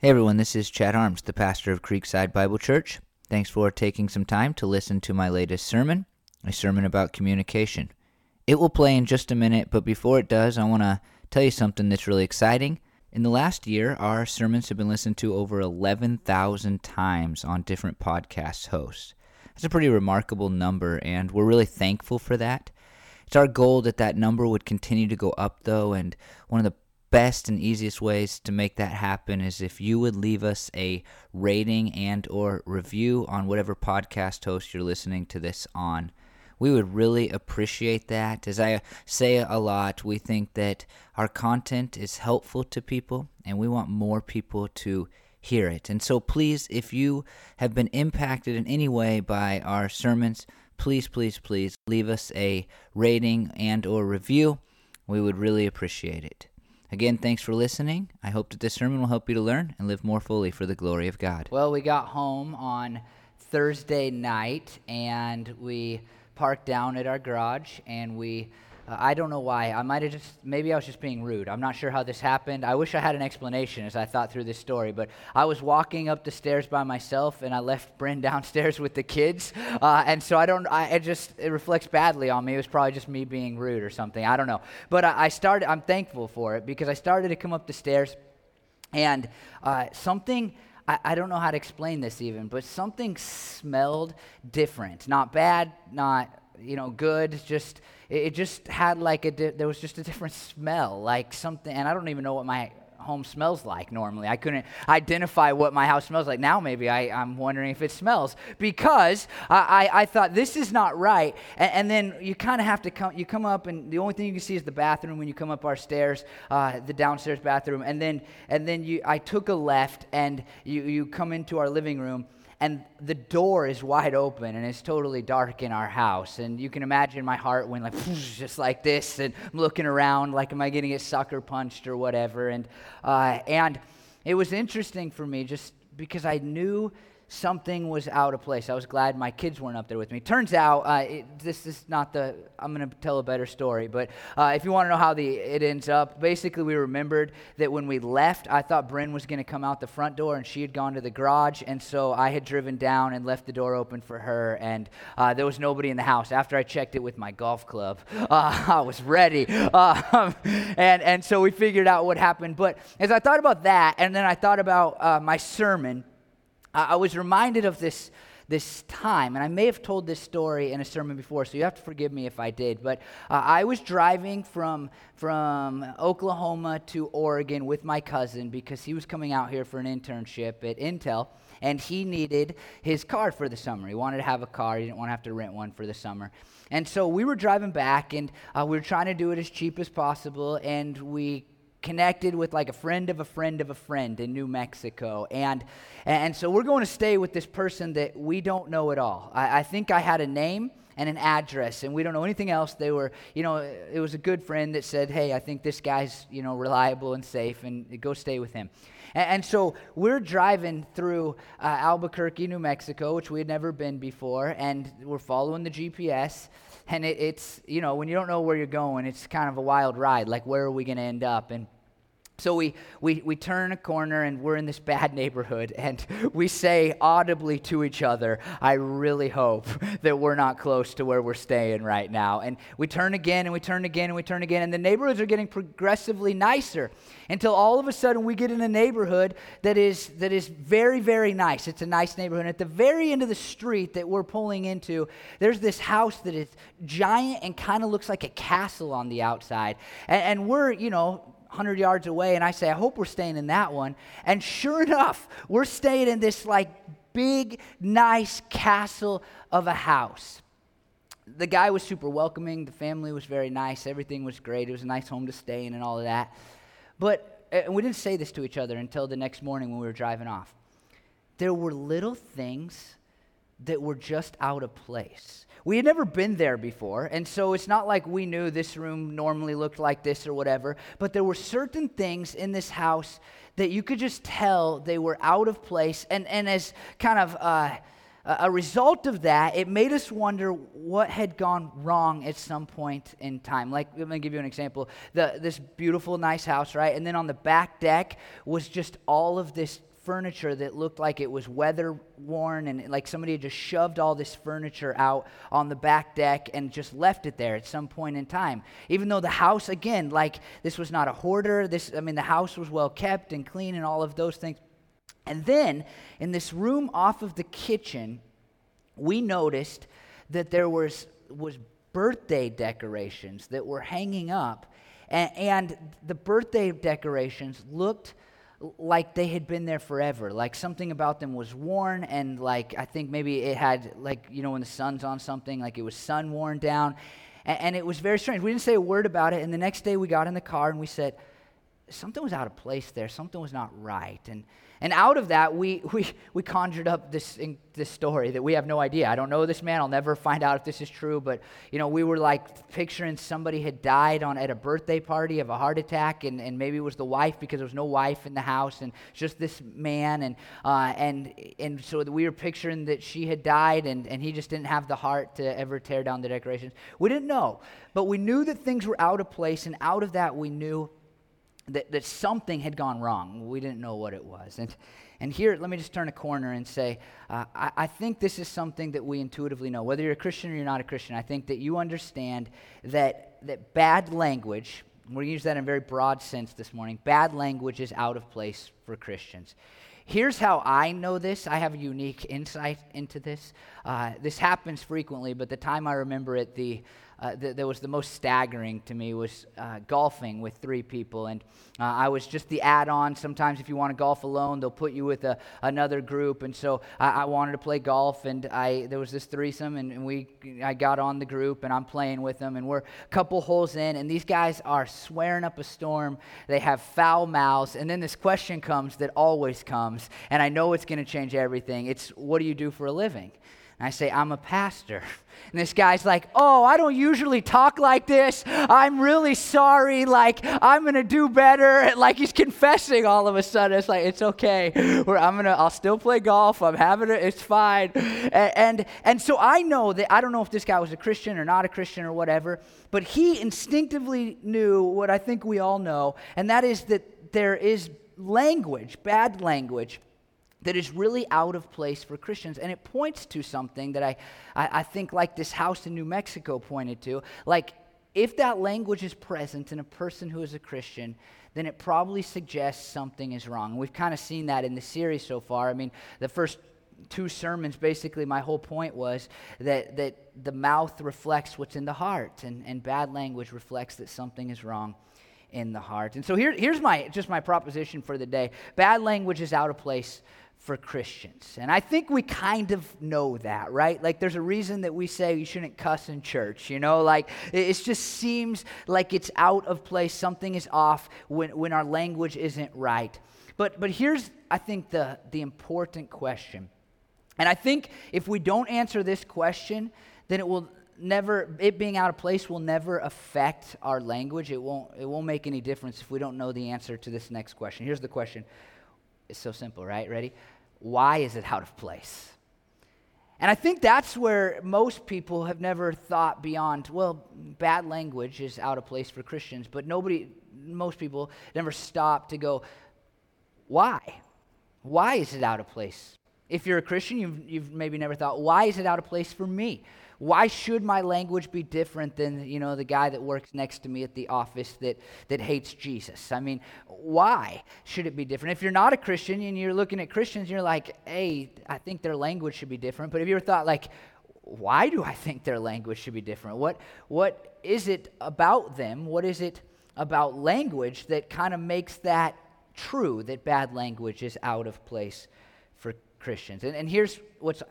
Hey everyone, this is Chad Arms, the pastor of Creekside Bible Church. Thanks for taking some time to listen to my latest sermon, a sermon about communication. It will play in just a minute, but before it does, I want to tell you something that's really exciting. In the last year, our sermons have been listened to over 11,000 times on different podcast hosts. That's a pretty remarkable number, and we're really thankful for that. It's our goal that that number would continue to go up, though, and one of the best and easiest ways to make that happen is if you would leave us a rating and or review on whatever podcast host you're listening to this on. We would really appreciate that. As i say a lot we think that our content is helpful to people and we want more people to hear it. And so please if you have been impacted in any way by our sermons please please please leave us a rating and or review. We would really appreciate it Again, thanks for listening. I hope that this sermon will help you to learn and live more fully for the glory of God. Well, we got home on Thursday night and we parked down at our garage and we uh, I don't know why. I might have just, maybe I was just being rude. I'm not sure how this happened. I wish I had an explanation as I thought through this story, but I was walking up the stairs by myself and I left Bryn downstairs with the kids. Uh, and so I don't, I, it just, it reflects badly on me. It was probably just me being rude or something. I don't know. But I, I started, I'm thankful for it because I started to come up the stairs and uh, something, I, I, don't know how to explain this even, but something smelled different. Not bad, not, you know, good, just it, just had like a, di- there was just a different smell, like something, and I don't even know what my home smells like normally. I couldn't identify what my house smells like. Now maybe I, am wondering if it smells because I, I, I thought this is not right. And, and then you kind of have to come, you come up and the only thing you can see is the bathroom when you come up our stairs, uh, the downstairs bathroom. And then, and then you, I took a left and you, you come into our living room and the door is wide open and it's totally dark in our house. And you can imagine my heart went like just like this and i'm looking around like am i getting a sucker punched or whatever? And uh, and it was interesting for me just because i knew something was out of place. I was glad my kids weren't up there with me. Turns out, uh, it, this is not the, I'm going to tell a better story, but uh, if you want to know how the, it ends up, basically we remembered that when we left, I thought Bryn was going to come out the front door and she had gone to the garage, and so I had driven down and left the door open for her, and uh, there was nobody in the house. After I checked it with my golf club, uh, I was ready. Um, and, and so we figured out what happened. But as I thought about that, and then I thought about uh, my sermon, I was reminded of this, this time, and I may have told this story in a sermon before, so you have to forgive me if I did. But uh, I was driving from, from Oklahoma to Oregon with my cousin because he was coming out here for an internship at Intel, and he needed his car for the summer. He wanted to have a car, he didn't want to have to rent one for the summer. And so we were driving back, and uh, we were trying to do it as cheap as possible, and we connected with like a friend of a friend of a friend in New Mexico. And, and so we're going to stay with this person that we don't know at all. I, I think I had a name and an address and we don't know anything else they were you know it was a good friend that said hey i think this guy's you know reliable and safe and go stay with him and, and so we're driving through uh, albuquerque new mexico which we had never been before and we're following the gps and it, it's you know when you don't know where you're going it's kind of a wild ride like where are we going to end up and so we, we, we turn a corner and we're in this bad neighborhood and we say audibly to each other, I really hope that we're not close to where we're staying right now. And we turn again and we turn again and we turn again. And the neighborhoods are getting progressively nicer until all of a sudden we get in a neighborhood that is, that is very, very nice. It's a nice neighborhood. And at the very end of the street that we're pulling into, there's this house that is giant and kind of looks like a castle on the outside. And, and we're, you know, 100 yards away, and I say, I hope we're staying in that one. And sure enough, we're staying in this like big, nice castle of a house. The guy was super welcoming. The family was very nice. Everything was great. It was a nice home to stay in and all of that. But eh, and we didn't say this to each other until the next morning when we were driving off. There were little things that were just out of place we had never been there before, and so it's not like we knew this room normally looked like this or whatever, but there were certain things in this house that you could just tell they were out of place. And, and as kind of uh, a result of that, it made us wonder what had gone wrong at some point in time. Like, let me give you an example. The, this beautiful, nice house, right? And then on the back deck was just all of this furniture that looked like it was weather worn and like somebody had just shoved all this furniture out on the back deck and just left it there at some point in time. Even though the house, again, like this was not a hoarder, this, I mean, the house was well kept and clean and all of those things. And then in this room off of the kitchen, we noticed that there was, was birthday decorations that were hanging up. And, and the birthday decorations looked like they had been there forever. Like something about them was worn, and like I think maybe it had, like, you know, when the sun's on something, like it was sun worn down. And, and, it was very strange. We didn't say a word about it. And the next day we got in the car and we said, something was out of place there. Something was not right. And and out of that, we, we, we conjured up this, this story that we have no idea. I don't know this man. I'll never find out if this is true. But, you know, we were like picturing somebody had died on, at a birthday party of a heart attack, and, and maybe it was the wife because there was no wife in the house, and just this man. And, uh, and, and so we were picturing that she had died, and, and he just didn't have the heart to ever tear down the decorations. We didn't know. But we knew that things were out of place, and out of that, we knew that, that something had gone wrong. We didn't know what it was. And, and here, let me just turn a corner and say, uh, I, I think this is something that we intuitively know. Whether you're a Christian or you're not a Christian, I think that you understand that, that bad language, we're going to use that in a very broad sense this morning, bad language is out of place for Christians. Here's how I know this. I have a unique insight into this. Uh, this happens frequently, but the time I remember it, the uh, that, that, was the most staggering to me was uh, golfing with three people. And uh, I was just the add on. Sometimes, if you want to golf alone, they'll put you with a, another group. And so I, I, wanted to play golf, and I, there was this threesome, and, and, we, I got on the group, and I'm playing with them. And we're a couple holes in, and these guys are swearing up a storm. They have foul mouths. And then this question comes that always comes, and I know it's going to change everything. It's, what do you do for a living? And I say, I'm a pastor. And this guy's like, Oh, I don't usually talk like this. I'm really sorry. Like, I'm going to do better. Like, he's confessing all of a sudden. It's like, It's okay. I'm going to, I'll still play golf. I'm having it. It's fine. And, and, and so I know that, I don't know if this guy was a Christian or not a Christian or whatever, but he instinctively knew what I think we all know, and that is that there is language, bad language that is really out of place for Christians. And it points to something that I, I, I, think, like this house in New Mexico pointed to. Like, if that language is present in a person who is a Christian, then it probably suggests something is wrong. We've kind of seen that in the series so far. I mean, the first two sermons, basically, my whole point was that, that the mouth reflects what's in the heart, and, and bad language reflects that something is wrong in the heart. And so here, here's my just my proposition for the day. Bad language is out of place for Christians. And I think we kind of know that, right? Like there's a reason that we say you shouldn't cuss in church, you know? Like it just seems like it's out of place, something is off when, when our language isn't right. But but here's I think the the important question. And I think if we don't answer this question, then it will never it being out of place will never affect our language. It won't it won't make any difference if we don't know the answer to this next question. Here's the question. It's so simple, right? Ready? why is it out of place? And I think that's where most people have never thought beyond, well, bad language is out of place for Christians, but nobody, most people never stop to go, why? Why is it out of place? If you're a Christian, you've, you've maybe never thought, why is it out of place for me? Why should my language be different than, you know, the guy that works next to me at the office that, that hates Jesus? I mean, why should it be different? If you're not a Christian and you're looking at Christians, you're like, hey, I think their language should be different. But have you ever thought, like, why do I think their language should be different? What, what is it about them? What is it about language that kind of makes that true, that bad language is out of place for Christians? And, and here's what's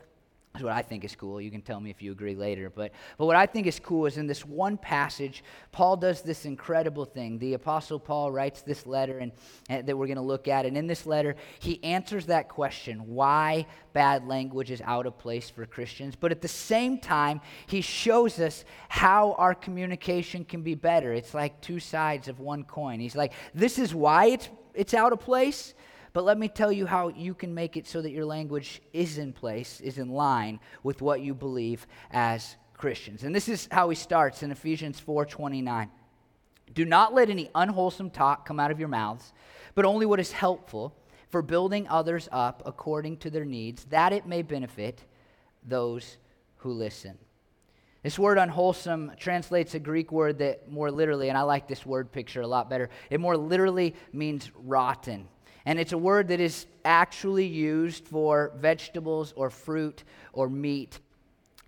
is what I think is cool. You can tell me if you agree later. But, but what I think is cool is in this one passage, Paul does this incredible thing. The Apostle Paul writes this letter and, and that we're going to look at. And in this letter, he answers that question why bad language is out of place for Christians. But at the same time, he shows us how our communication can be better. It's like two sides of one coin. He's like, this is why it's, it's out of place. But let me tell you how you can make it so that your language is in place, is in line with what you believe as Christians. And this is how he starts in Ephesians 4:29. Do not let any unwholesome talk come out of your mouths, but only what is helpful for building others up according to their needs, that it may benefit those who listen. This word unwholesome translates a Greek word that more literally, and I like this word picture a lot better, it more literally means rotten. And it's a word that is actually used for vegetables or fruit or meat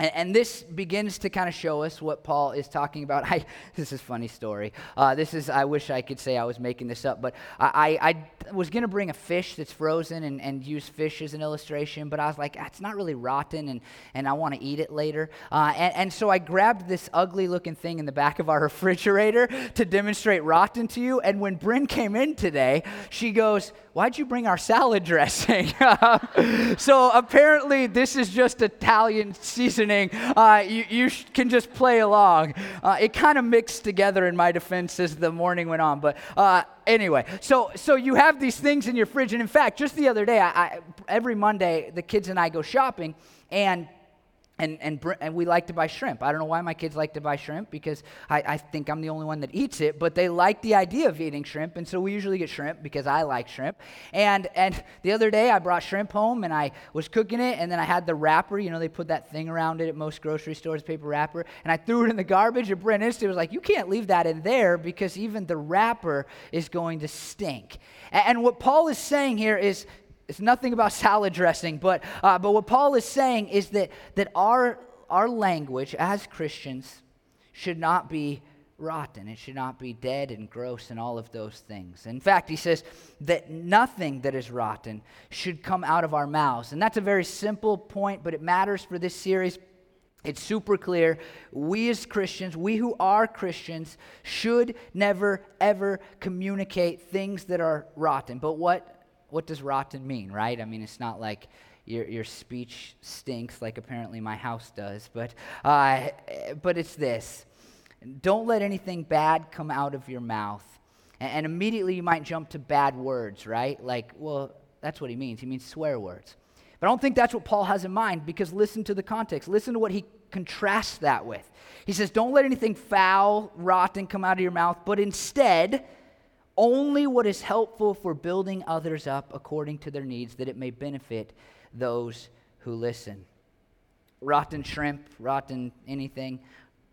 and, and, this begins to kind of show us what Paul is talking about. I, this is funny story. Uh, this is, I wish I could say I was making this up, but I, I, I was going to bring a fish that's frozen and, and use fish as an illustration, but I was like, it's not really rotten, and, and I want to eat it later. Uh, and, and so I grabbed this ugly looking thing in the back of our refrigerator to demonstrate rotten to you. And when Bryn came in today, she goes, Why'd you bring our salad dressing? so apparently, this is just Italian seasoning uh, you, you can just play along. Uh, it kind of mixed together in my defense as the morning went on. But uh, anyway, so, so you have these things in your fridge. And in fact, just the other day, I, I, every Monday, the kids and I go shopping. And and, and, and we like to buy shrimp. I don't know why my kids like to buy shrimp because I, I think I'm the only one that eats it, but they like the idea of eating shrimp. And so we usually get shrimp because I like shrimp. And, and the other day I brought shrimp home and I was cooking it and then I had the wrapper. You know, they put that thing around it at most grocery stores, paper wrapper. And I threw it in the garbage and Brent instantly was like, You can't leave that in there because even the wrapper is going to stink. And, and what Paul is saying here is it's nothing about salad dressing, but, uh, but what Paul is saying is that, that our, our language as Christians should not be rotten. It should not be dead and gross and all of those things. In fact, he says that nothing that is rotten should come out of our mouths. And that's a very simple point, but it matters for this series. It's super clear. We as Christians, we who are Christians, should never, ever communicate things that are rotten. But what what does rotten mean, right? I mean, it's not like your, your speech stinks like apparently my house does, but, uh, but it's this. Don't let anything bad come out of your mouth. And, and immediately you might jump to bad words, right? Like, well, that's what he means. He means swear words. But I don't think that's what Paul has in mind because listen to the context. Listen to what he contrasts that with. He says, Don't let anything foul, rotten come out of your mouth, but instead, only what is helpful for building others up according to their needs, that it may benefit those who listen. Rotten shrimp, rotten anything,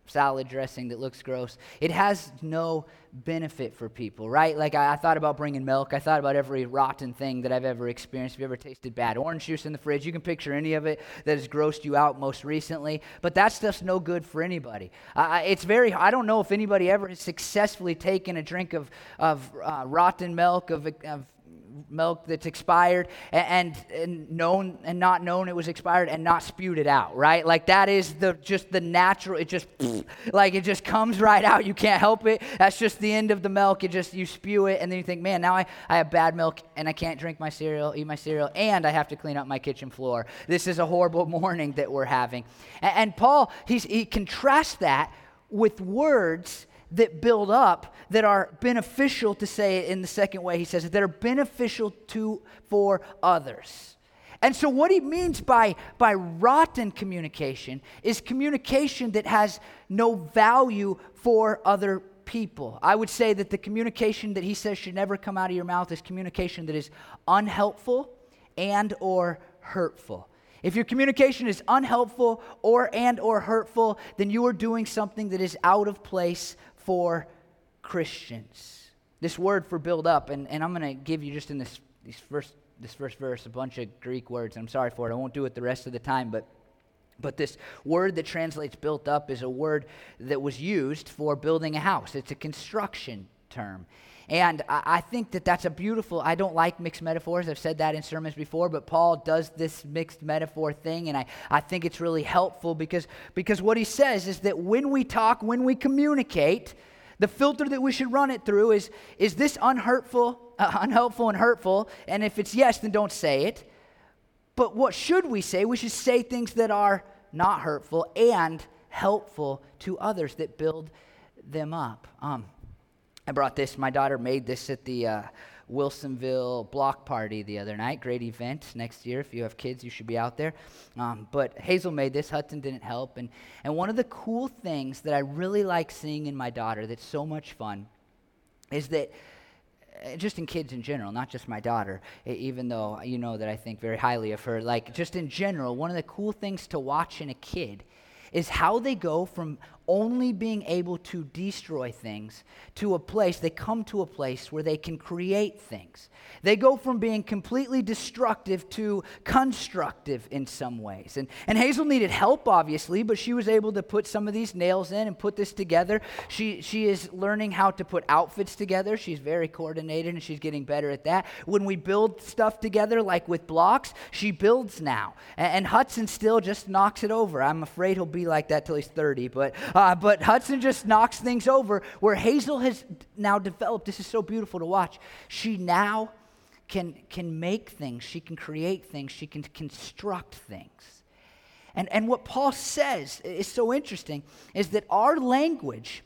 salad dressing that looks gross. It has no benefit for people, right? Like I, I, thought about bringing milk. I thought about every rotten thing that I've ever experienced. If you ever tasted bad orange juice in the fridge, you can picture any of it that has grossed you out most recently. But that stuff's no good for anybody. Uh, it's very. I don't know if anybody ever has successfully taken a drink of of uh, rotten milk of, of milk that's expired and, and known and not known it was expired and not spewed it out, right? Like that is the just the natural, it just like it just comes right out. You can't help it. That's just the end of the milk. It just you spew it and then you think, man, now I, I have bad milk and I can't drink my cereal, eat my cereal, and I have to clean up my kitchen floor. This is a horrible morning that we're having. And, and Paul, he's, he contrasts that with words that build up that are beneficial to say it in the second way he says it that are beneficial to for others. And so what he means by by rotten communication is communication that has no value for other people. I would say that the communication that he says should never come out of your mouth is communication that is unhelpful and or hurtful. If your communication is unhelpful or and or hurtful then you are doing something that is out of place for Christians. This word for build up, and, and I'm going to give you just in this, this, first, this first verse a bunch of Greek words. I'm sorry for it. I won't do it the rest of the time, but but this word that translates built up is a word that was used for building a house. It's a construction term. And I think that that's a beautiful, I don't like mixed metaphors. I've said that in sermons before, but Paul does this mixed metaphor thing, and I, I think it's really helpful because, because what he says is that when we talk, when we communicate, the filter that we should run it through is is this unhurtful, uh, unhelpful, and hurtful? And if it's yes, then don't say it. But what should we say? We should say things that are not hurtful and helpful to others that build them up. Um, I brought this. My daughter made this at the uh, Wilsonville block party the other night. Great event next year. If you have kids, you should be out there. Um, but Hazel made this. Hudson didn't help. And, and one of the cool things that I really like seeing in my daughter that's so much fun is that uh, just in kids in general, not just my daughter, even though you know that I think very highly of her, like just in general, one of the cool things to watch in a kid is how they go from only being able to destroy things to a place, they come to a place where they can create things. They go from being completely destructive to constructive in some ways. And, and Hazel needed help, obviously, but she was able to put some of these nails in and put this together. She, she is learning how to put outfits together. She's very coordinated and she's getting better at that. When we build stuff together, like with blocks, she builds now. And, and Hudson still just knocks it over. I'm afraid he'll be like that till he's 30, but uh, but Hudson just knocks things over where Hazel has now developed. This is so beautiful to watch. She now can, can make things, she can create things, she can construct things. And, and what Paul says is so interesting is that our language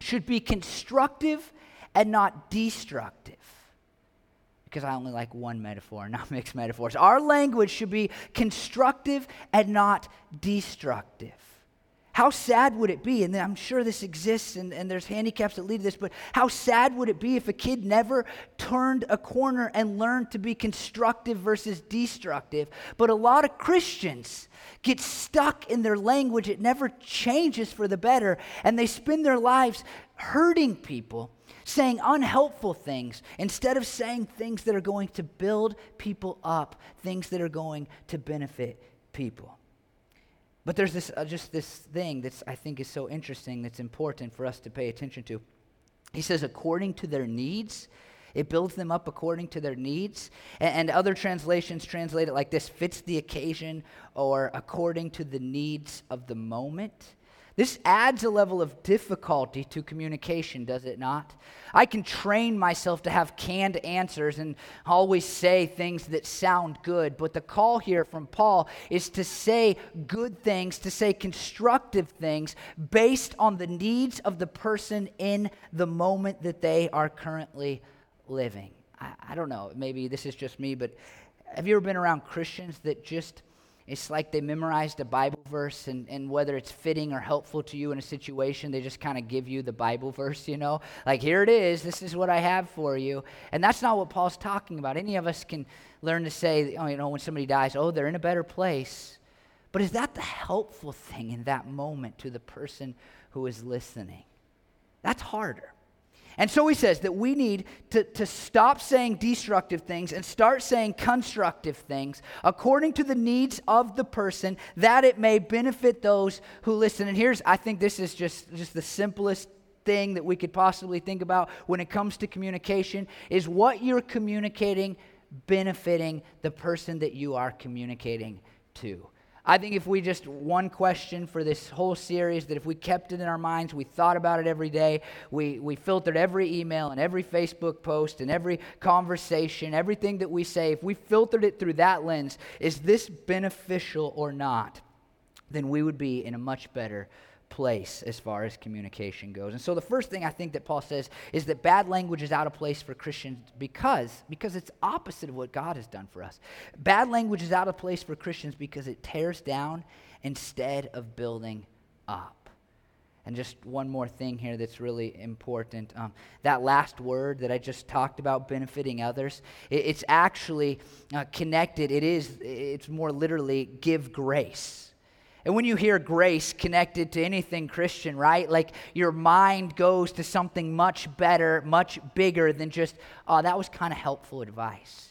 should be constructive and not destructive. Because I only like one metaphor, not mixed metaphors. Our language should be constructive and not destructive. How sad would it be? And I'm sure this exists and, and there's handicaps that lead to this, but how sad would it be if a kid never turned a corner and learned to be constructive versus destructive? But a lot of Christians get stuck in their language, it never changes for the better, and they spend their lives hurting people saying unhelpful things instead of saying things that are going to build people up, things that are going to benefit people. But there's this, uh, just this thing that I think is so interesting that's important for us to pay attention to. He says, according to their needs, it builds them up according to their needs. And, and, other translations translate it like this fits the occasion or according to the needs of the moment. This adds a level of difficulty to communication, does it not? I can train myself to have canned answers and always say things that sound good, but the call here from Paul is to say good things, to say constructive things based on the needs of the person in the moment that they are currently living. I, I don't know, maybe this is just me, but have you ever been around Christians that just it's like they memorized a Bible verse, and, and whether it's fitting or helpful to you in a situation, they just kind of give you the Bible verse, you know? Like, here it is, this is what I have for you. And that's not what Paul's talking about. Any of us can learn to say, oh, you know, when somebody dies, oh, they're in a better place. But is that the helpful thing in that moment to the person who is listening? That's harder. And so he says that we need to, to stop saying destructive things and start saying constructive things according to the needs of the person that it may benefit those who listen. And here's, I think this is just, just the simplest thing that we could possibly think about when it comes to communication is what you're communicating benefiting the person that you are communicating to. I think if we just one question for this whole series, that if we kept it in our minds, we thought about it every day, we, we filtered every email and every Facebook post and every conversation, everything that we say, if we filtered it through that lens, is this beneficial or not? Then we would be in a much better place as far as communication goes. And so the first thing I think that Paul says is that bad language is out of place for Christians because because it's opposite of what God has done for us. Bad language is out of place for Christians because it tears down instead of building up. And just one more thing here that's really important. Um, that last word that I just talked about, benefiting others, it, it's actually uh, connected. It is, it's more literally give grace. And when you hear grace connected to anything Christian, right? Like your mind goes to something much better, much bigger than just, oh, that was kind of helpful advice.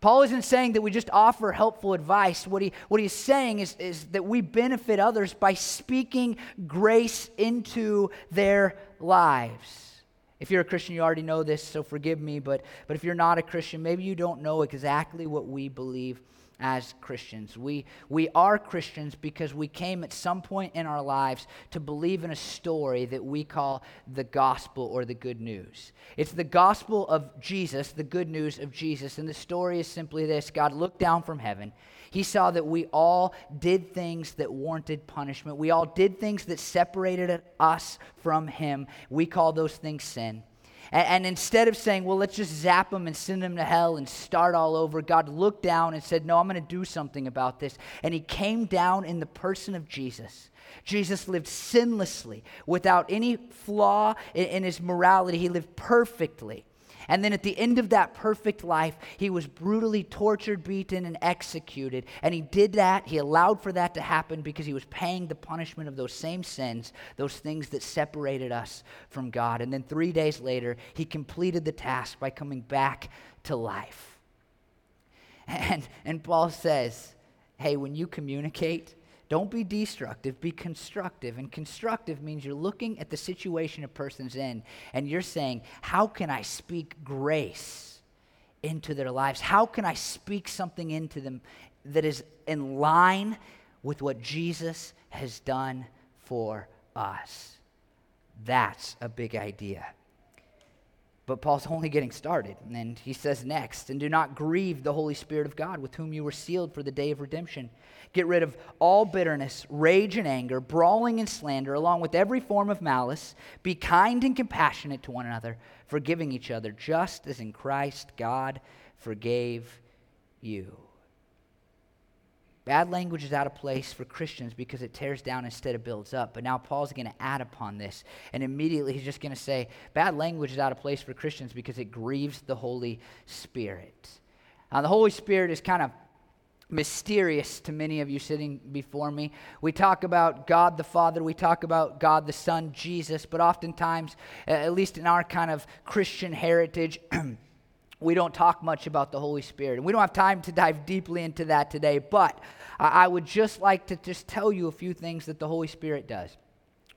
Paul isn't saying that we just offer helpful advice. What, he, what he's saying is, is that we benefit others by speaking grace into their lives. If you're a Christian, you already know this, so forgive me. But, but if you're not a Christian, maybe you don't know exactly what we believe as Christians. We, we are Christians because we came at some point in our lives to believe in a story that we call the gospel or the good news. It's the gospel of Jesus, the good news of Jesus. And the story is simply this God looked down from heaven. He saw that we all did things that warranted punishment. We all did things that separated us from Him. We call those things sin. And, and, instead of saying, well, let's just zap them and send them to hell and start all over, God looked down and said, no, I'm going to do something about this. And he came down in the person of Jesus. Jesus lived sinlessly, without any flaw in, in his morality. He lived perfectly. And then at the end of that perfect life, he was brutally tortured, beaten, and executed. And he did that, he allowed for that to happen because he was paying the punishment of those same sins, those things that separated us from God. And then three days later, he completed the task by coming back to life. And, and Paul says, hey, when you communicate, don't be destructive, be constructive. And constructive means you're looking at the situation a person's in and you're saying, How can I speak grace into their lives? How can I speak something into them that is in line with what Jesus has done for us? That's a big idea. But Paul's only getting started. And he says next, and do not grieve the Holy Spirit of God, with whom you were sealed for the day of redemption. Get rid of all bitterness, rage and anger, brawling and slander, along with every form of malice. Be kind and compassionate to one another, forgiving each other, just as in Christ God forgave you. Bad language is out of place for Christians because it tears down instead of builds up. But now Paul's going to add upon this. And immediately he's just going to say, bad language is out of place for Christians because it grieves the Holy Spirit. Now, the Holy Spirit is kind of mysterious to many of you sitting before me. We talk about God the Father, we talk about God the Son, Jesus, but oftentimes, at least in our kind of Christian heritage, we don't talk much about the Holy Spirit. And we don't have time to dive deeply into that today, but I would just like to just tell you a few things that the Holy Spirit does.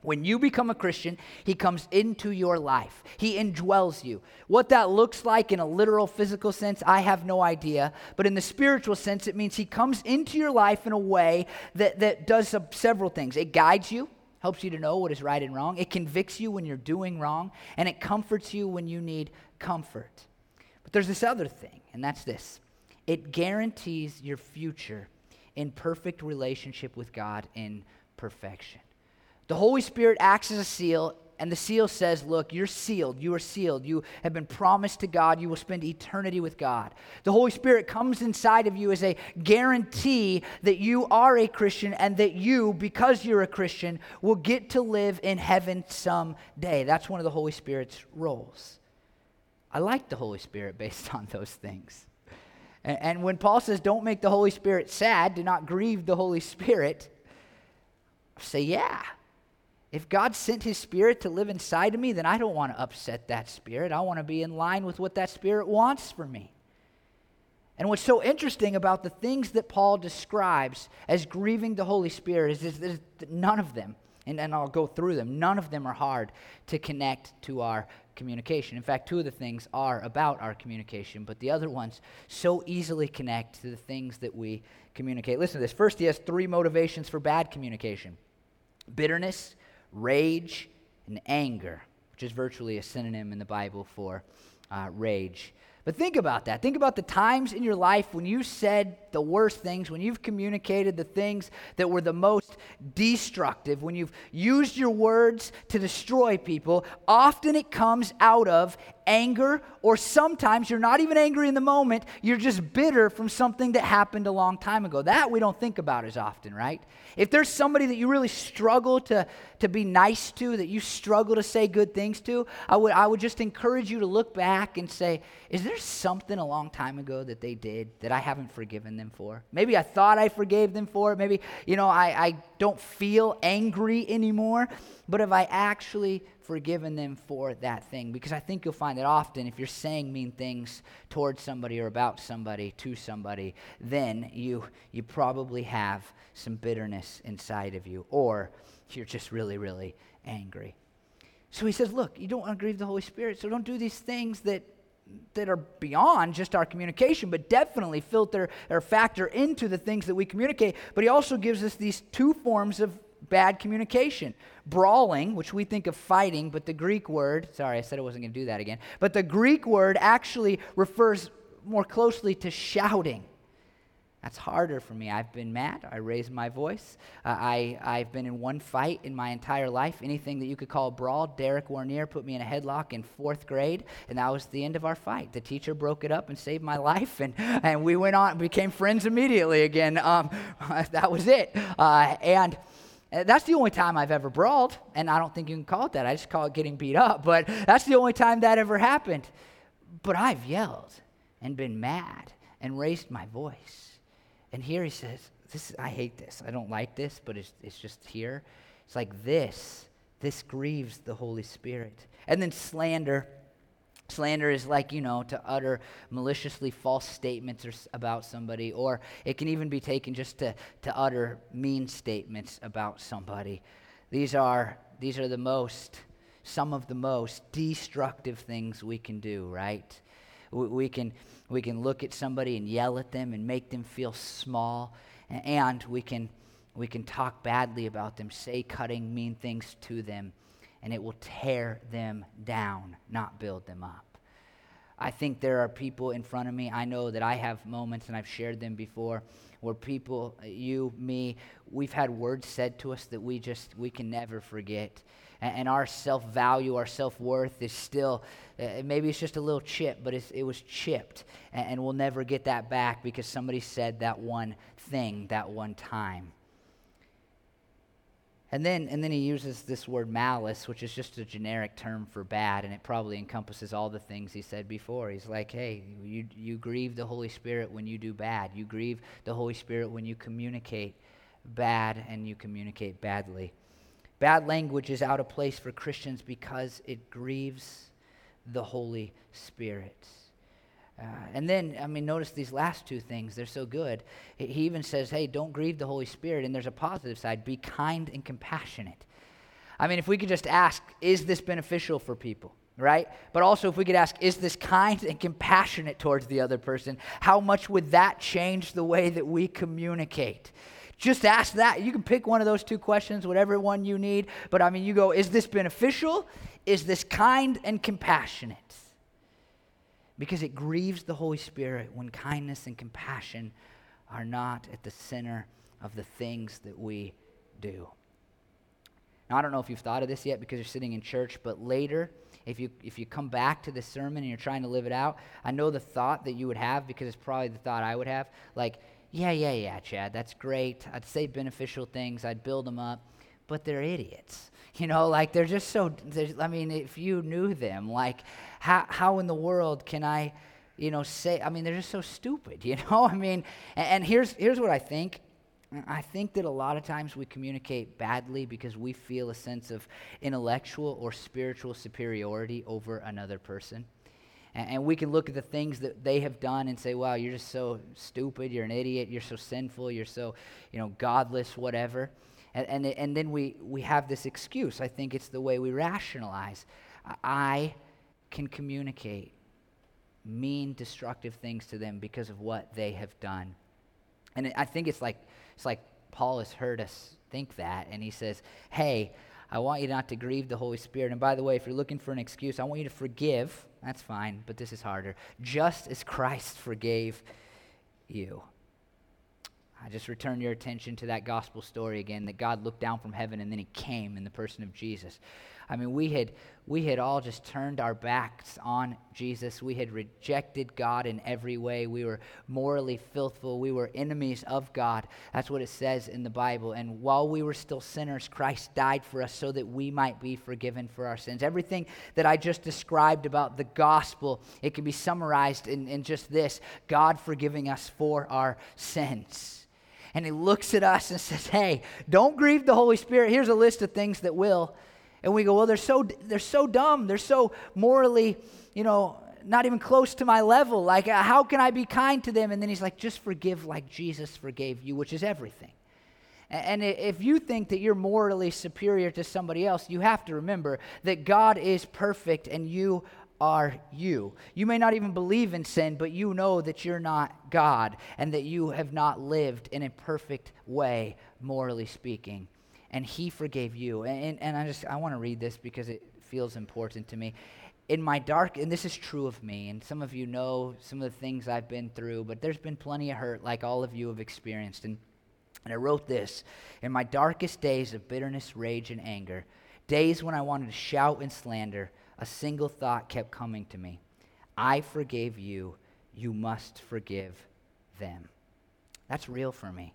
When you become a Christian, he comes into your life. He indwells you. What that looks like in a literal physical sense, I have no idea. But in the spiritual sense, it means he comes into your life in a way that, that does several things. It guides you, helps you to know what is right and wrong. It convicts you when you're doing wrong, and it comforts you when you need comfort. But there's this other thing, and that's this it guarantees your future in perfect relationship with God in perfection. The Holy Spirit acts as a seal, and the seal says, Look, you're sealed. You are sealed. You have been promised to God. You will spend eternity with God. The Holy Spirit comes inside of you as a guarantee that you are a Christian and that you, because you're a Christian, will get to live in heaven someday. That's one of the Holy Spirit's roles. I like the Holy Spirit based on those things. And, and when Paul says, don't make the Holy Spirit sad, do not grieve the Holy Spirit, I say, yeah. If God sent his spirit to live inside of me, then I don't want to upset that spirit. I want to be in line with what that spirit wants for me. And what's so interesting about the things that Paul describes as grieving the Holy Spirit is, is that none of them, and, and I'll go through them, none of them are hard to connect to our communication. In fact, two of the things are about our communication, but the other ones so easily connect to the things that we communicate. Listen to this. First, he has three motivations for bad communication bitterness, rage, and anger, which is virtually a synonym in the Bible for uh, rage. But think about that. Think about the times in your life when you said the worst things, when you've communicated the things that were the most destructive, when you've used your words to destroy people. Often it comes out of anger, or sometimes you're not even angry in the moment, you're just bitter from something that happened a long time ago. That we don't think about as often, right? If there's somebody that you really struggle to, to be nice to, that you struggle to say good things to, I would, I would just encourage you to look back and say, is there something a long time ago that they did that I haven't forgiven them for? Maybe I thought I forgave them for it. Maybe, you know, I, I don't feel angry anymore. But have I actually forgiven them for that thing? Because I think you'll find that often if you're saying mean things towards somebody or about somebody to somebody, then you, you probably have some bitterness inside of you, or you're just really, really angry. So he says, Look, you don't want to grieve the Holy Spirit, so don't do these things that that are beyond just our communication, but definitely filter or factor into the things that we communicate. But he also gives us these two forms of bad communication. Brawling, which we think of fighting, but the Greek word, sorry, I said I wasn't going to do that again, but the Greek word actually refers more closely to shouting. That's harder for me. I've been mad. I raised my voice. Uh, I, I've been in one fight in my entire life. Anything that you could call a brawl. Derek Warnier put me in a headlock in fourth grade, and that was the end of our fight. The teacher broke it up and saved my life, and, and we went on, and became friends immediately again. Um, that was it. Uh, and Uh, that's the only time I've ever brawled, and I don't think you can call it that. I just call it getting beat up, but that's the only time that ever happened. But I've yelled and been mad and raised my voice. And here he says, this, I hate this. I don't like this, but it's, it's just here. It's like this. This grieves the Holy Spirit. And then slander. Slander is like, you know, to utter maliciously false statements or, about somebody, or it can even be taken just to, to utter mean statements about somebody. These are, these are the most, some of the most destructive things we can do, right? We, we can we can look at somebody and yell at them and make them feel small. And we can, we can talk badly about them, say cutting, mean things to them, and it will tear them down, not build them up. I think there are people in front of me. I know that I have moments, and I've shared them before, where people, you, me, we've had words said to us that we just, we can never forget and, our self value, our self worth is still, uh, maybe it's just a little chip, but it was chipped. And, and we'll never get that back because somebody said that one thing that one time. And then, and then he uses this word malice, which is just a generic term for bad, and it probably encompasses all the things he said before. He's like, hey, you, you grieve the Holy Spirit when you do bad. You grieve the Holy Spirit when you communicate bad and you communicate badly. Bad language is out of place for Christians because it grieves the Holy Spirit. Uh, and then, I mean, notice these last two things. They're so good. He even says, hey, don't grieve the Holy Spirit. And there's a positive side be kind and compassionate. I mean, if we could just ask, is this beneficial for people? Right? But also, if we could ask, is this kind and compassionate towards the other person? How much would that change the way that we communicate? Just ask that. You can pick one of those two questions, whatever one you need. But I mean, you go, is this beneficial? Is this kind and compassionate? Because it grieves the Holy Spirit when kindness and compassion are not at the center of the things that we do. Now, I don't know if you've thought of this yet because you're sitting in church, but later, if you, if you come back to this sermon and you're trying to live it out, I know the thought that you would have because it's probably the thought I would have. Like, yeah, yeah, yeah, Chad, that's great. I'd say beneficial things, I'd build them up, but they're idiots. You know, like they're just so, I mean, if you knew them, like how, how in the world can I, you know, say, I mean, they're just so stupid, you know? I mean, and, and here's, here's what I think. I think that a lot of times we communicate badly because we feel a sense of intellectual or spiritual superiority over another person. And, and we can look at the things that they have done and say, wow, you're just so stupid, you're an idiot, you're so sinful, you're so, you know, godless, whatever. And, and, and then we, we have this excuse. I think it's the way we rationalize. I can communicate mean, destructive things to them because of what they have done. And I think it's like, it's like Paul has heard us think that, and he says, hey, I want you not to grieve the Holy Spirit. And by the way, if you're looking for an excuse, I want you to forgive. That's fine, but this is harder. Just as Christ forgave you. I just return your attention to that gospel story again that God looked down from heaven and then he came in the person of Jesus. I mean, we had, we had all just turned our backs on Jesus. We had rejected God in every way. We were morally filthful. We were enemies of God. That's what it says in the Bible. And while we were still sinners, Christ died for us so that we might be forgiven for our sins. Everything that I just described about the gospel, it can be summarized in, in just this God forgiving us for our sins and he looks at us and says, Hey, don't grieve the Holy Spirit. Here's a list of things that will. And we go, well, they're so they're so dumb. They're so morally, you know, not even close to my level. Like, uh, how can I be kind to them? And then he's like, just forgive like Jesus forgave you, which is everything. And if you think that you're morally superior to somebody else, you have to remember that God is perfect and you are you. You may not even believe in sin, but you know that you're not God and that you have not lived in a perfect way, morally speaking and he forgave you. And, and I just, I want to read this because it feels important to me. in my dark, and this is true of me, and some of you know some of the things I've been through, but there's been plenty of hurt like all of you have experienced. And, and I wrote this In my darkest days of bitterness, rage, and anger, days when I wanted to shout and slander, a single thought kept coming to me I forgave you, you must forgive them. That's real for me.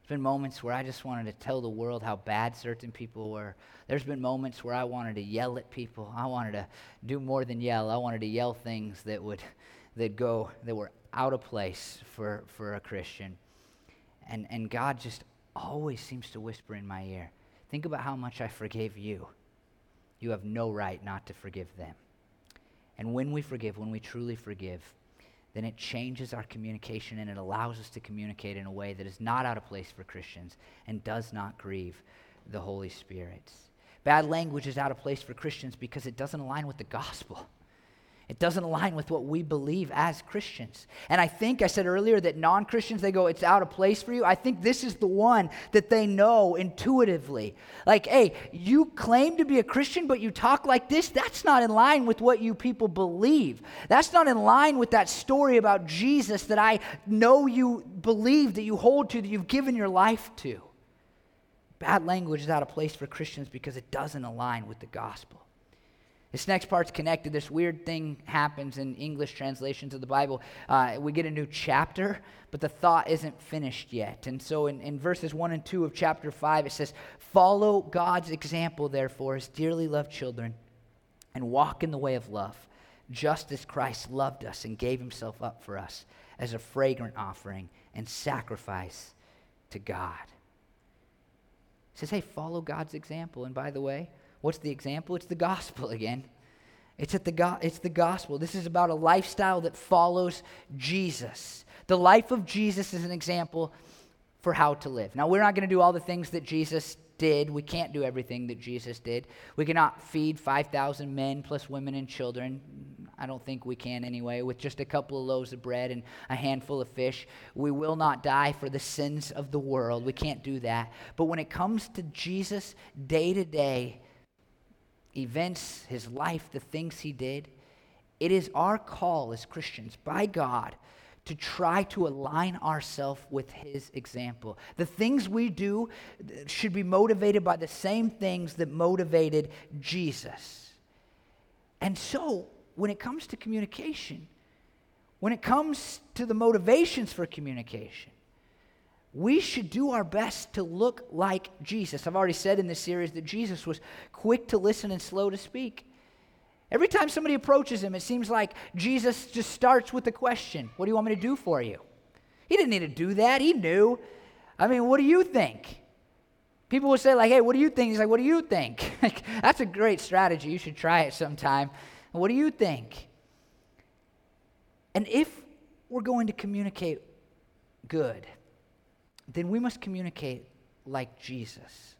There's been moments where I just wanted to tell the world how bad certain people were. There's been moments where I wanted to yell at people. I wanted to do more than yell. I wanted to yell things that would that go that were out of place for, for a Christian. And and God just always seems to whisper in my ear, think about how much I forgave you. You have no right not to forgive them. And when we forgive, when we truly forgive, then it changes our communication and it allows us to communicate in a way that is not out of place for Christians and does not grieve the Holy Spirit. Bad language is out of place for Christians because it doesn't align with the gospel. It doesn't align with what we believe as Christians. And I think I said earlier that non Christians, they go, it's out of place for you. I think this is the one that they know intuitively. Like, hey, you claim to be a Christian, but you talk like this. That's not in line with what you people believe. That's not in line with that story about Jesus that I know you believe, that you hold to, that you've given your life to. Bad language is out of place for Christians because it doesn't align with the gospel. This next part's connected. This weird thing happens in English translations of the Bible. Uh, we get a new chapter, but the thought isn't finished yet. And so in, in verses 1 and 2 of chapter 5, it says, Follow God's example, therefore, as dearly loved children, and walk in the way of love, just as Christ loved us and gave himself up for us as a fragrant offering and sacrifice to God. It says, Hey, follow God's example. And by the way, What's the example? It's the gospel again. It's, at the go- it's the gospel. This is about a lifestyle that follows Jesus. The life of Jesus is an example for how to live. Now, we're not going to do all the things that Jesus did. We can't do everything that Jesus did. We cannot feed 5,000 men plus women and children. I don't think we can anyway, with just a couple of loaves of bread and a handful of fish. We will not die for the sins of the world. We can't do that. But when it comes to Jesus day to day, events, his life, the things he did, it is our call as Christians by God to try to align ourselves with his example. The things we do should be motivated by the same things that motivated Jesus. And so, when it comes to communication, when it comes to the motivations for communication, we should do our best to look like Jesus. I've already said in this series that Jesus was quick to listen and slow to speak. Every time somebody approaches him, it seems like Jesus just starts with the question What do you want me to do for you? He didn't need to do that. He knew. I mean, what do you think? People would say, like, hey, what do you think? He's like, what do you think? That's a great strategy. You should try it sometime. What do you think? And if we're going to communicate good, then we must communicate like Jesus.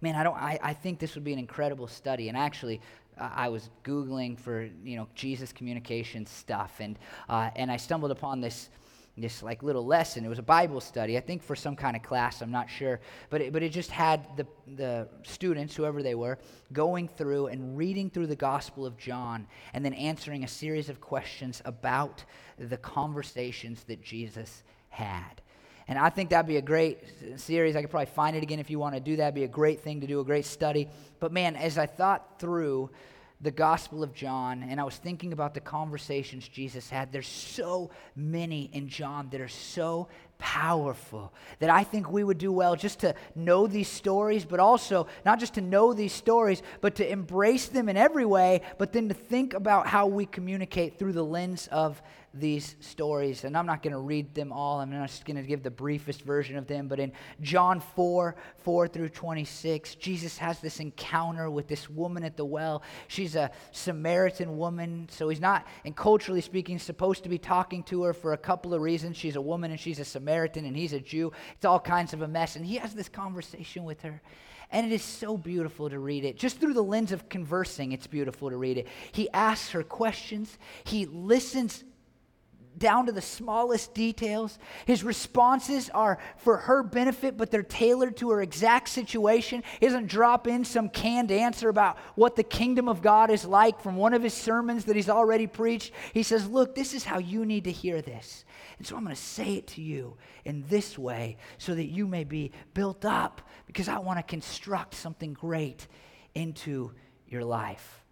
Man, I don't. I, I think this would be an incredible study. And actually, I was googling for you know Jesus communication stuff, and uh, and I stumbled upon this this like little lesson. It was a Bible study, I think for some kind of class. I'm not sure, but it, but it just had the the students, whoever they were, going through and reading through the Gospel of John, and then answering a series of questions about the conversations that Jesus had. And I think that'd be a great series. I could probably find it again if you want to do that. It'd be a great thing to do, a great study. But man, as I thought through the Gospel of John and I was thinking about the conversations Jesus had, there's so many in John that are so powerful that I think we would do well just to know these stories, but also not just to know these stories, but to embrace them in every way, but then to think about how we communicate through the lens of these stories. And I'm not going to read them all. I'm just going to give the briefest version of them. But in John 4 4 through 26, Jesus has this encounter with this woman at the well. She's a Samaritan woman. So he's not, and culturally speaking, supposed to be talking to her for a couple of reasons. She's a woman and she's a Samaritan and he's a Jew. It's all kinds of a mess. And he has this conversation with her. And it is so beautiful to read it. Just through the lens of conversing, it's beautiful to read it. He asks her questions, he listens down to the smallest details. His responses are for her benefit, but they're tailored to her exact situation. He doesn't drop in some canned answer about what the kingdom of God is like from one of his sermons that he's already preached. He says, Look, this is how you need to hear this. And so I'm going to say it to you in this way so that you may be built up because I want to construct something great into your life.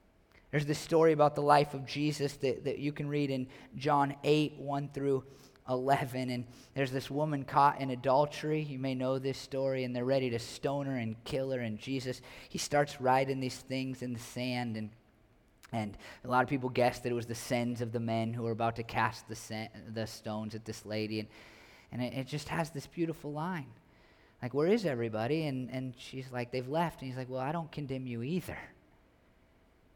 There's this story about the life of Jesus that, that you can read in John 8, 1 through 11. And there's this woman caught in adultery. You may know this story, and they're ready to stone her and kill her. And Jesus, he starts writing these things in the sand. And, and a lot of people guess that it was the sins of the men who were about to cast the, the stones at this lady. And, and it, it just has this beautiful line. Like, where is everybody? And, and she's like, they've left. And he's like, well, I don't condemn you either.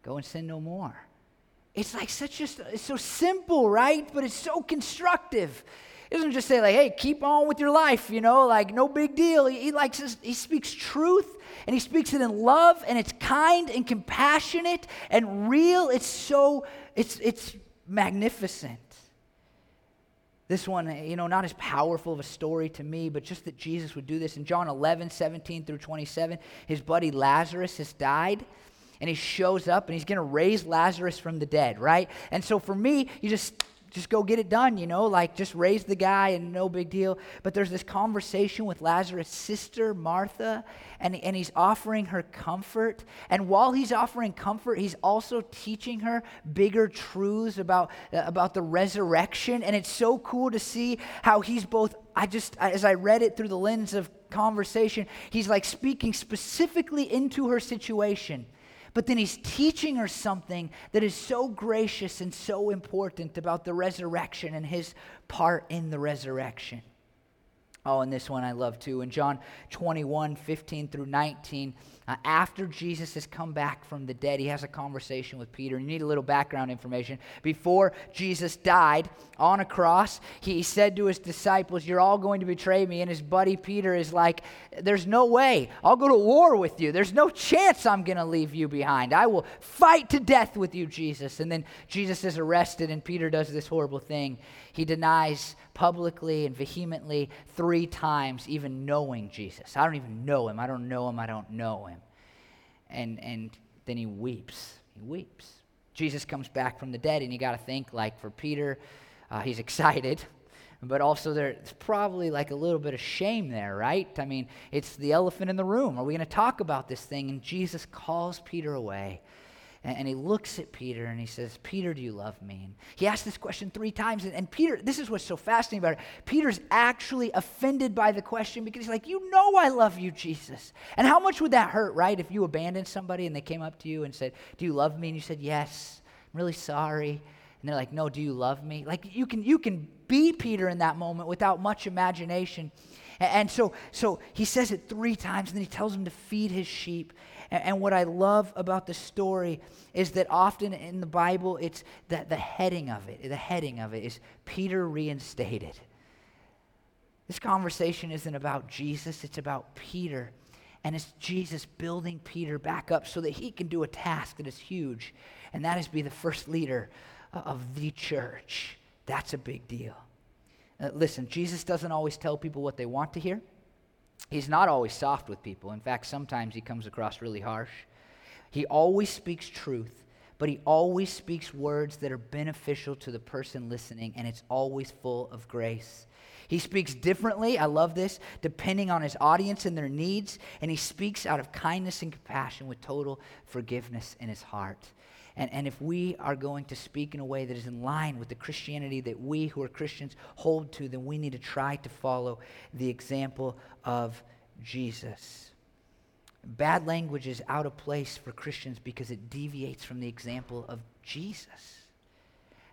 Go and sin no more. It's like such just, it's so simple, right? But it's so constructive. It doesn't just say like, hey, keep on with your life, you know, like no big deal. He, he likes his, he speaks truth and he speaks it in love and it's kind and compassionate and real. It's so, it's, it's magnificent. This one, you know, not as powerful of a story to me, but just that Jesus would do this. In John 11, 17 through 27, his buddy Lazarus has died and he shows up and he's going to raise Lazarus from the dead, right? And so for me, you just just go get it done, you know, like just raise the guy and no big deal. But there's this conversation with Lazarus' sister, Martha, and, and he's offering her comfort. And while he's offering comfort, he's also teaching her bigger truths about, about the resurrection. And it's so cool to see how he's both, I just, as I read it through the lens of conversation, he's like speaking specifically into her situation but then he's teaching her something that is so gracious and so important about the resurrection and his part in the resurrection. Oh, and this one I love too. In John 21 15 through 19, uh, after Jesus has come back from the dead, he has a conversation with Peter. You need a little background information. Before Jesus died on a cross, he said to his disciples, You're all going to betray me. And his buddy Peter is like, There's no way. I'll go to war with you. There's no chance I'm going to leave you behind. I will fight to death with you, Jesus. And then Jesus is arrested, and Peter does this horrible thing. He denies publicly and vehemently three times, even knowing Jesus. I don't even know him. I don't know him. I don't know him. And, and then he weeps. He weeps. Jesus comes back from the dead, and you got to think like for Peter, uh, he's excited but also there's probably like a little bit of shame there, right? I mean, it's the elephant in the room. Are we going to talk about this thing? And Jesus calls Peter away and, and, he looks at Peter and he says, Peter, do you love me? And he asks this question three times. And, and Peter, this is what's so fascinating about it. Peter's actually offended by the question because he's like, You know I love you, Jesus. And how much would that hurt, right? If you abandoned somebody and they came up to you and said, Do you love me? And you said, Yes, I'm really sorry. And they're like, No, do you love me? Like you can you can be Peter in that moment without much imagination. And, and so so he says it three times, and then he tells him to feed his sheep. And, and what I love about the story is that often in the Bible, it's that the heading of it, the heading of it is Peter reinstated. This conversation isn't about Jesus, it's about Peter. And it's Jesus building Peter back up so that he can do a task that is huge, and that is be the first leader of the church. That's a big deal. Uh, listen, Jesus doesn't always tell people what they want to hear. He's not always soft with people. In fact, sometimes he comes across really harsh. He always speaks truth, but he always speaks words that are beneficial to the person listening, and it's always full of grace. He speaks differently, I love this, depending on his audience and their needs, and he speaks out of kindness and compassion with total forgiveness in his heart. And, and if we are going to speak in a way that is in line with the Christianity that we who are Christians hold to, then we need to try to follow the example of Jesus. Bad language is out of place for Christians because it deviates from the example of Jesus.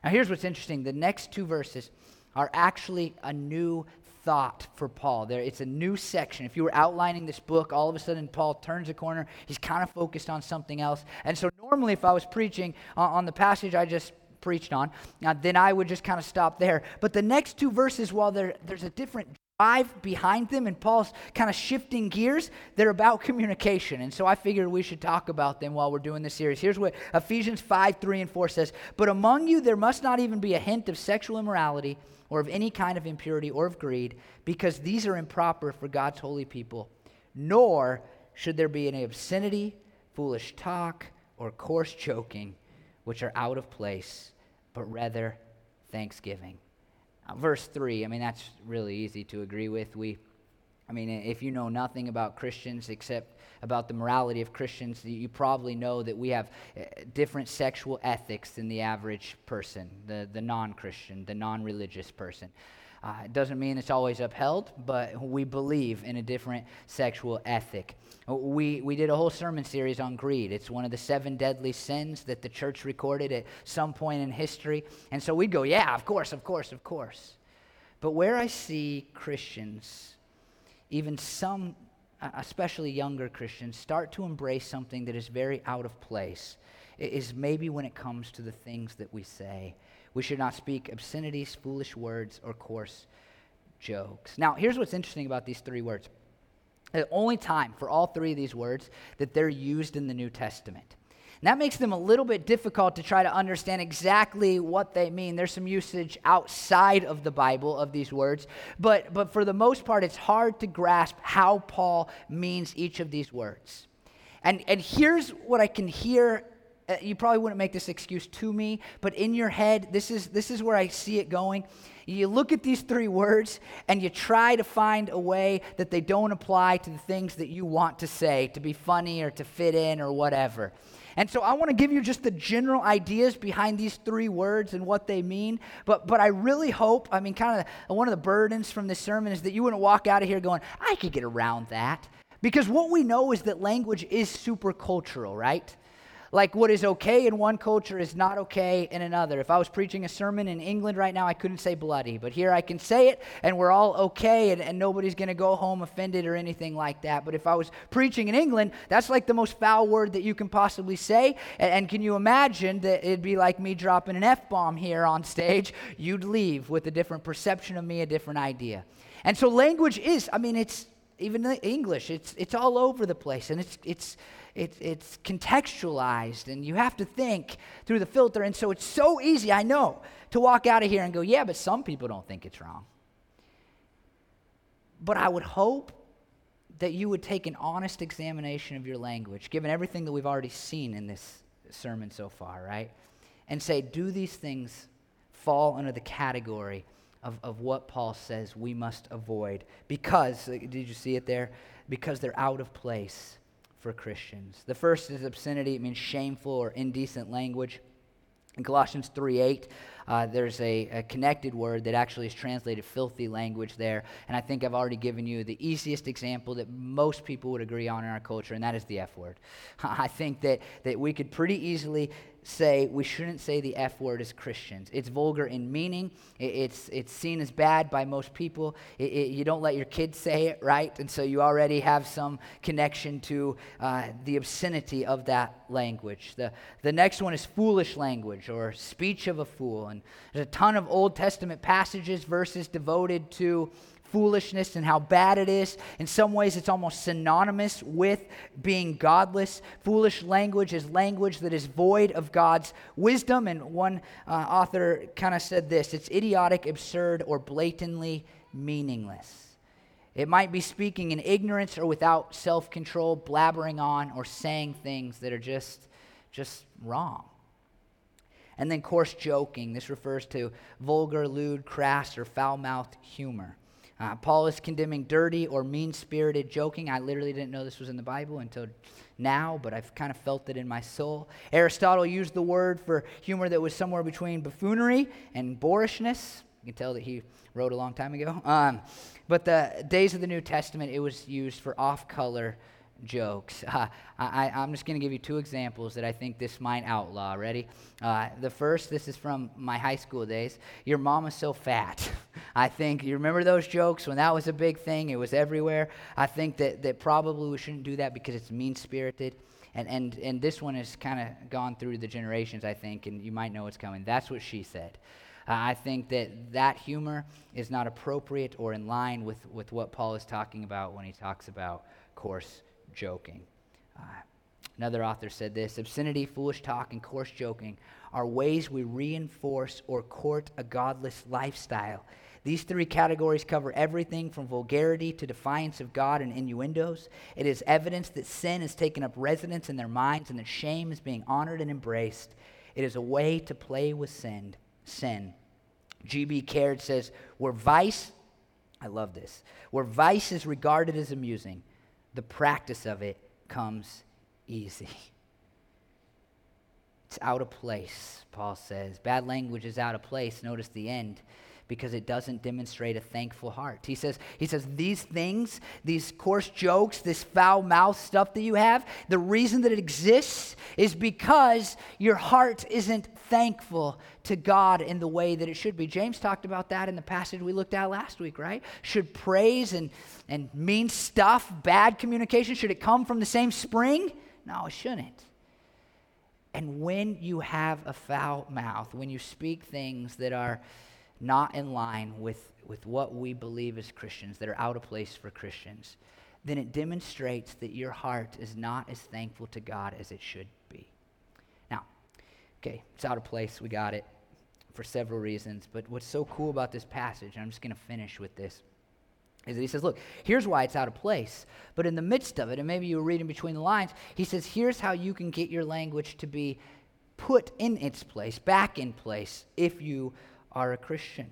Now, here's what's interesting the next two verses are actually a new thought for Paul. There, it's a new section. If you were outlining this book, all of a sudden Paul turns a corner. He's kind of focused on something else. And so normally, if I was preaching on, the passage I just preached on, uh, then I would just kind of stop there. But the next two verses, while there's a different five behind them, and Paul's kind of shifting gears. They're about communication. And so I figured we should talk about them while we're doing this series. Here's what Ephesians 5 3 and 4 says But among you there must not even be a hint of sexual immorality or of any kind of impurity or of greed, because these are improper for God's holy people. Nor should there be any obscenity, foolish talk, or coarse joking, which are out of place, but rather thanksgiving. Uh, verse 3, I mean, that's really easy to agree with. We, I mean, if you know nothing about Christians except about the morality of Christians, you probably know that we have uh, different sexual ethics than the average person, the, the non Christian, the non religious person. Uh, it doesn't mean it's always upheld, but we believe in a different sexual ethic. We, we did a whole sermon series on greed. It's one of the seven deadly sins that the church recorded at some point in history. And so we'd go, yeah, of course, of course, of course. But where I see Christians, even some, uh, especially younger Christians, start to embrace something that is very out of place is maybe when it comes to the things that we say. We should not speak obscenities, foolish words, or coarse jokes. Now, here's what's interesting about these three words. The only time for all three of these words that they're used in the New Testament. And that makes them a little bit difficult to try to understand exactly what they mean. There's some usage outside of the Bible of these words, but, but for the most part, it's hard to grasp how Paul means each of these words. And, and here's what I can hear Uh, you probably wouldn't make this excuse to me, but in your head, this is, this is where I see it going. You look at these three words and you try to find a way that they don't apply to the things that you want to say, to be funny or to fit in or whatever. And so I want to give you just the general ideas behind these three words and what they mean. But, but I really hope, I mean, kind of one of the burdens from this sermon is that you wouldn't walk out of here going, I could get around that. Because what we know is that language is super cultural, right? Like what is okay in one culture is not okay in another. If I was preaching a sermon in England right now, I couldn't say bloody, but here I can say it and we're all okay and, and nobody's going to go home offended or anything like that. But if I was preaching in England, that's like the most foul word that you can possibly say. And, and can you imagine that it'd be like me dropping an F bomb here on stage? You'd leave with a different perception of me, a different idea. And so language is, I mean, it's even English, it's, it's all over the place and it's, it's, it, it's contextualized and you have to think through the filter. And so it's so easy, I know, to walk out of here and go, yeah, but some people don't think it's wrong. But I would hope that you would take an honest examination of your language, given everything that we've already seen in this sermon so far, right? And say, do these things fall under the category of, of what Paul says we must avoid? Because, did you see it there? Because they're out of place for Christians. The first is obscenity, it means shameful or indecent language. In Colossians 3 8, uh, there's a, a, connected word that actually is translated filthy language there. And I think I've already given you the easiest example that most people would agree on in our culture, and that is the F word. I think that, that we could pretty easily say we shouldn't say the F word as Christians. It's vulgar in meaning, it's, it's seen as bad by most people. It, it, you don't let your kids say it, right? And so you already have some connection to uh, the obscenity of that language. The, the next one is foolish language or speech of a fool. And there's a ton of Old Testament passages, verses devoted to foolishness and how bad it is. In some ways, it's almost synonymous with being godless. Foolish language is language that is void of God's wisdom. And one uh, author kind of said this it's idiotic, absurd, or blatantly meaningless. It might be speaking in ignorance or without self control, blabbering on, or saying things that are just, just wrong. And then coarse joking. This refers to vulgar, lewd, crass, or foul mouthed humor. Uh, Paul is condemning dirty or mean spirited joking. I literally didn't know this was in the Bible until now, but I've kind of felt it in my soul. Aristotle used the word for humor that was somewhere between buffoonery and boorishness. You can tell that he wrote a long time ago. Um, but the days of the New Testament, it was used for off color jokes. Uh, I, am just going to give you two examples that I think this might outlaw. Ready? Uh, the first, this is from my high school days. Your mom is so fat. I think, you remember those jokes when that was a big thing? It was everywhere. I think that, that probably we shouldn't do that because it's mean spirited. And, and, and this one has kind of gone through the generations, I think, and you might know what's coming. That's what she said. I think that that humor is not appropriate or in line with, with what Paul is talking about when he talks about coarse joking. Uh, another author said this obscenity, foolish talk, and coarse joking are ways we reinforce or court a godless lifestyle. These three categories cover everything from vulgarity to defiance of God and innuendos. It is evidence that sin has taken up residence in their minds and that shame is being honored and embraced. It is a way to play with sin. Sin. G.B. Caird says, where vice, I love this, where vice is regarded as amusing, the practice of it comes easy. It's out of place, Paul says. Bad language is out of place. Notice the end because it doesn't demonstrate a thankful heart. He says, he says, these things, these coarse jokes, this foul mouth stuff that you have, the reason that it exists is because your heart isn't thankful to God in the way that it should be. James talked about that in the passage we looked at last week, right? Should praise and, and mean stuff, bad communication, should it come from the same spring? No, it shouldn't. And when you have a foul mouth, when you speak things that are not in line with, with what we believe as Christians, that are out of place for Christians, then it demonstrates that your heart is not as thankful to God as it should be. Now, okay, it's out of place. We got it for several reasons. But what's so cool about this passage, and I'm just going to finish with this is that he says, look, here's why it's out of place. But in the midst of it, and maybe you were reading between the lines, he says, here's how you can get your language to be put in its place, back in place, if you are a Christian.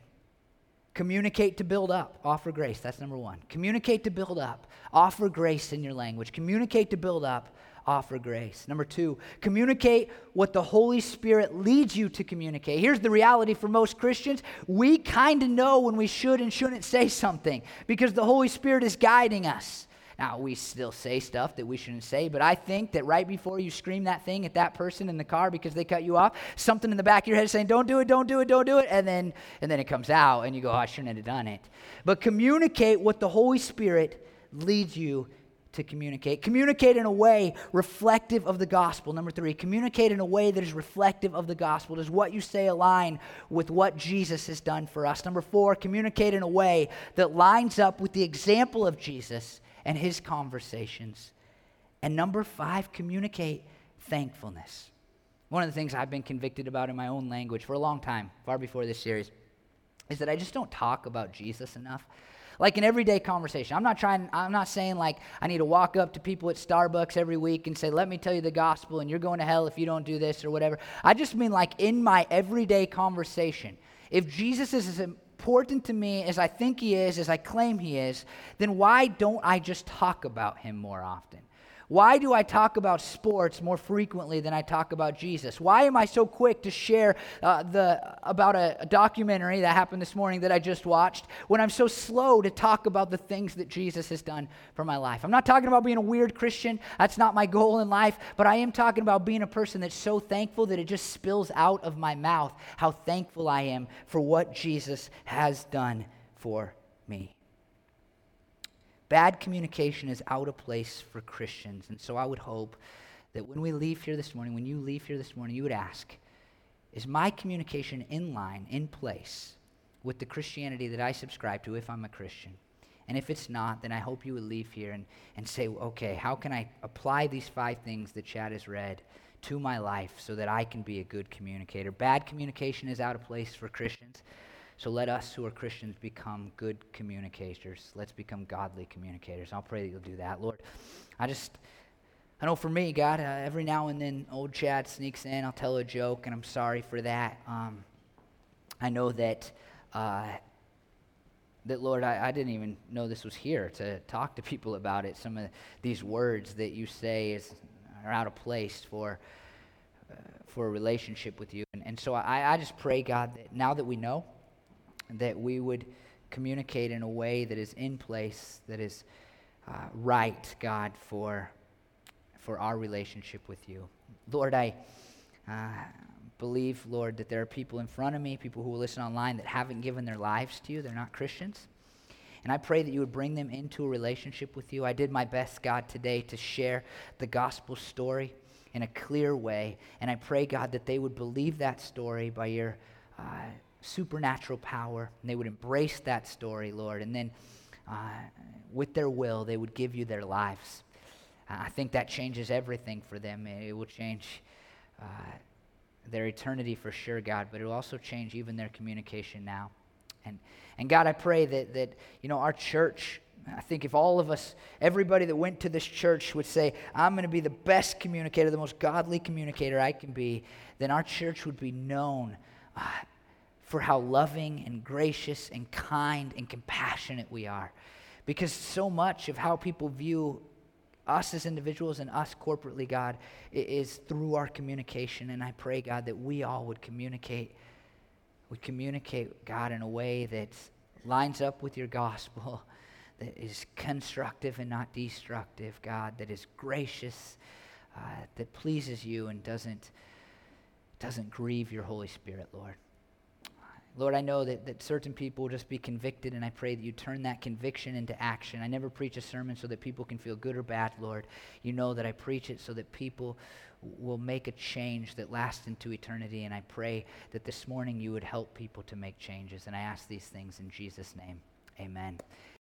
Communicate to build up, offer grace. That's number one. Communicate to build up, offer grace in your language. Communicate to build up, offer grace. Number two, communicate what the Holy Spirit leads you to communicate. Here's the reality for most Christians we kind of know when we should and shouldn't say something because the Holy Spirit is guiding us. Now, we still say stuff that we shouldn't say, but I think that right before you scream that thing at that person in the car because they cut you off, something in the back of your head is saying, Don't do it, don't do it, don't do it. And then, and then it comes out, and you go, oh, I shouldn't have done it. But communicate what the Holy Spirit leads you to communicate. Communicate in a way reflective of the gospel. Number three, communicate in a way that is reflective of the gospel. Does what you say align with what Jesus has done for us? Number four, communicate in a way that lines up with the example of Jesus and his conversations. And number five, communicate thankfulness. One of the things I've been convicted about in my own language for a long time, far before this series, is that I just don't talk about Jesus enough like in everyday conversation. I'm not trying, I'm not saying like I need to walk up to people at Starbucks every week and say, let me tell you the gospel and you're going to hell if you don't do this or whatever. I just mean like in my everyday conversation. If Jesus is as important to me as I think he is, as I claim he is, then why don't I just talk about him more often? Why do I talk about sports more frequently than I talk about Jesus? Why am I so quick to share uh, the, about a, a documentary that happened this morning that I just watched when I'm so slow to talk about the things that Jesus has done for my life? I'm not talking about being a weird Christian. That's not my goal in life. But I am talking about being a person that's so thankful that it just spills out of my mouth how thankful I am for what Jesus has done for me. Bad communication is out of place for Christians. And so I would hope that when we leave here this morning, when you leave here this morning, you would ask, is my communication in line, in place with the Christianity that I subscribe to if I'm a Christian? And if it's not, then I hope you would leave here and, and say, okay, how can I apply these five things that Chad has read to my life so that I can be a good communicator? Bad communication is out of place for Christians. So let us who are Christians become good communicators. Let's become godly communicators. I'll pray that you'll do that. Lord, I just, I know for me, God, uh, every now and then old Chad sneaks in. I'll tell a joke, and I'm sorry for that. Um, I know that. Uh, that Lord, I, I, didn't even know this was here to talk to people about it. Some of these words that you say is, are out of place for uh, for a relationship with you, and, and so I, I just pray, God, that now that we know, that we would communicate in a way that is in place, that is uh, right, God, for, for our relationship with you. Lord, I uh, believe, Lord, that there are people in front of me, people who will listen online that haven't given their lives to you. They're not Christians. And I pray that you would bring them into a relationship with you. I did my best, God, today to share the gospel story in a clear way. And I pray, God, that they would believe that story by your. Uh, supernatural power, and they would embrace that story, Lord, and then uh, with their will, they would give you their lives. I think that changes everything for them. It will change uh, their eternity for sure, God, but it will also change even their communication now. And, and God, I pray that, that, you know, our church, I think if all of us, everybody that went to this church would say, I'm going to be the best communicator, the most godly communicator I can be, then our church would be known uh, for how loving and gracious and kind and compassionate we are. Because so much of how people view us as individuals and us corporately, God, is through our communication. And I pray, God, that we all would communicate we communicate, God, in a way that lines up with your gospel, that is constructive and not destructive, God, that is gracious, uh, that pleases you and doesn't, doesn't grieve your Holy Spirit, Lord. Lord, I know that, that certain people will just be convicted, and I pray that you turn that conviction into action. I never preach a sermon so that people can feel good or bad, Lord. You know that I preach it so that people will make a change that lasts into eternity. And I pray that this morning you would help people to make changes. And I ask these things in Jesus' name. Amen.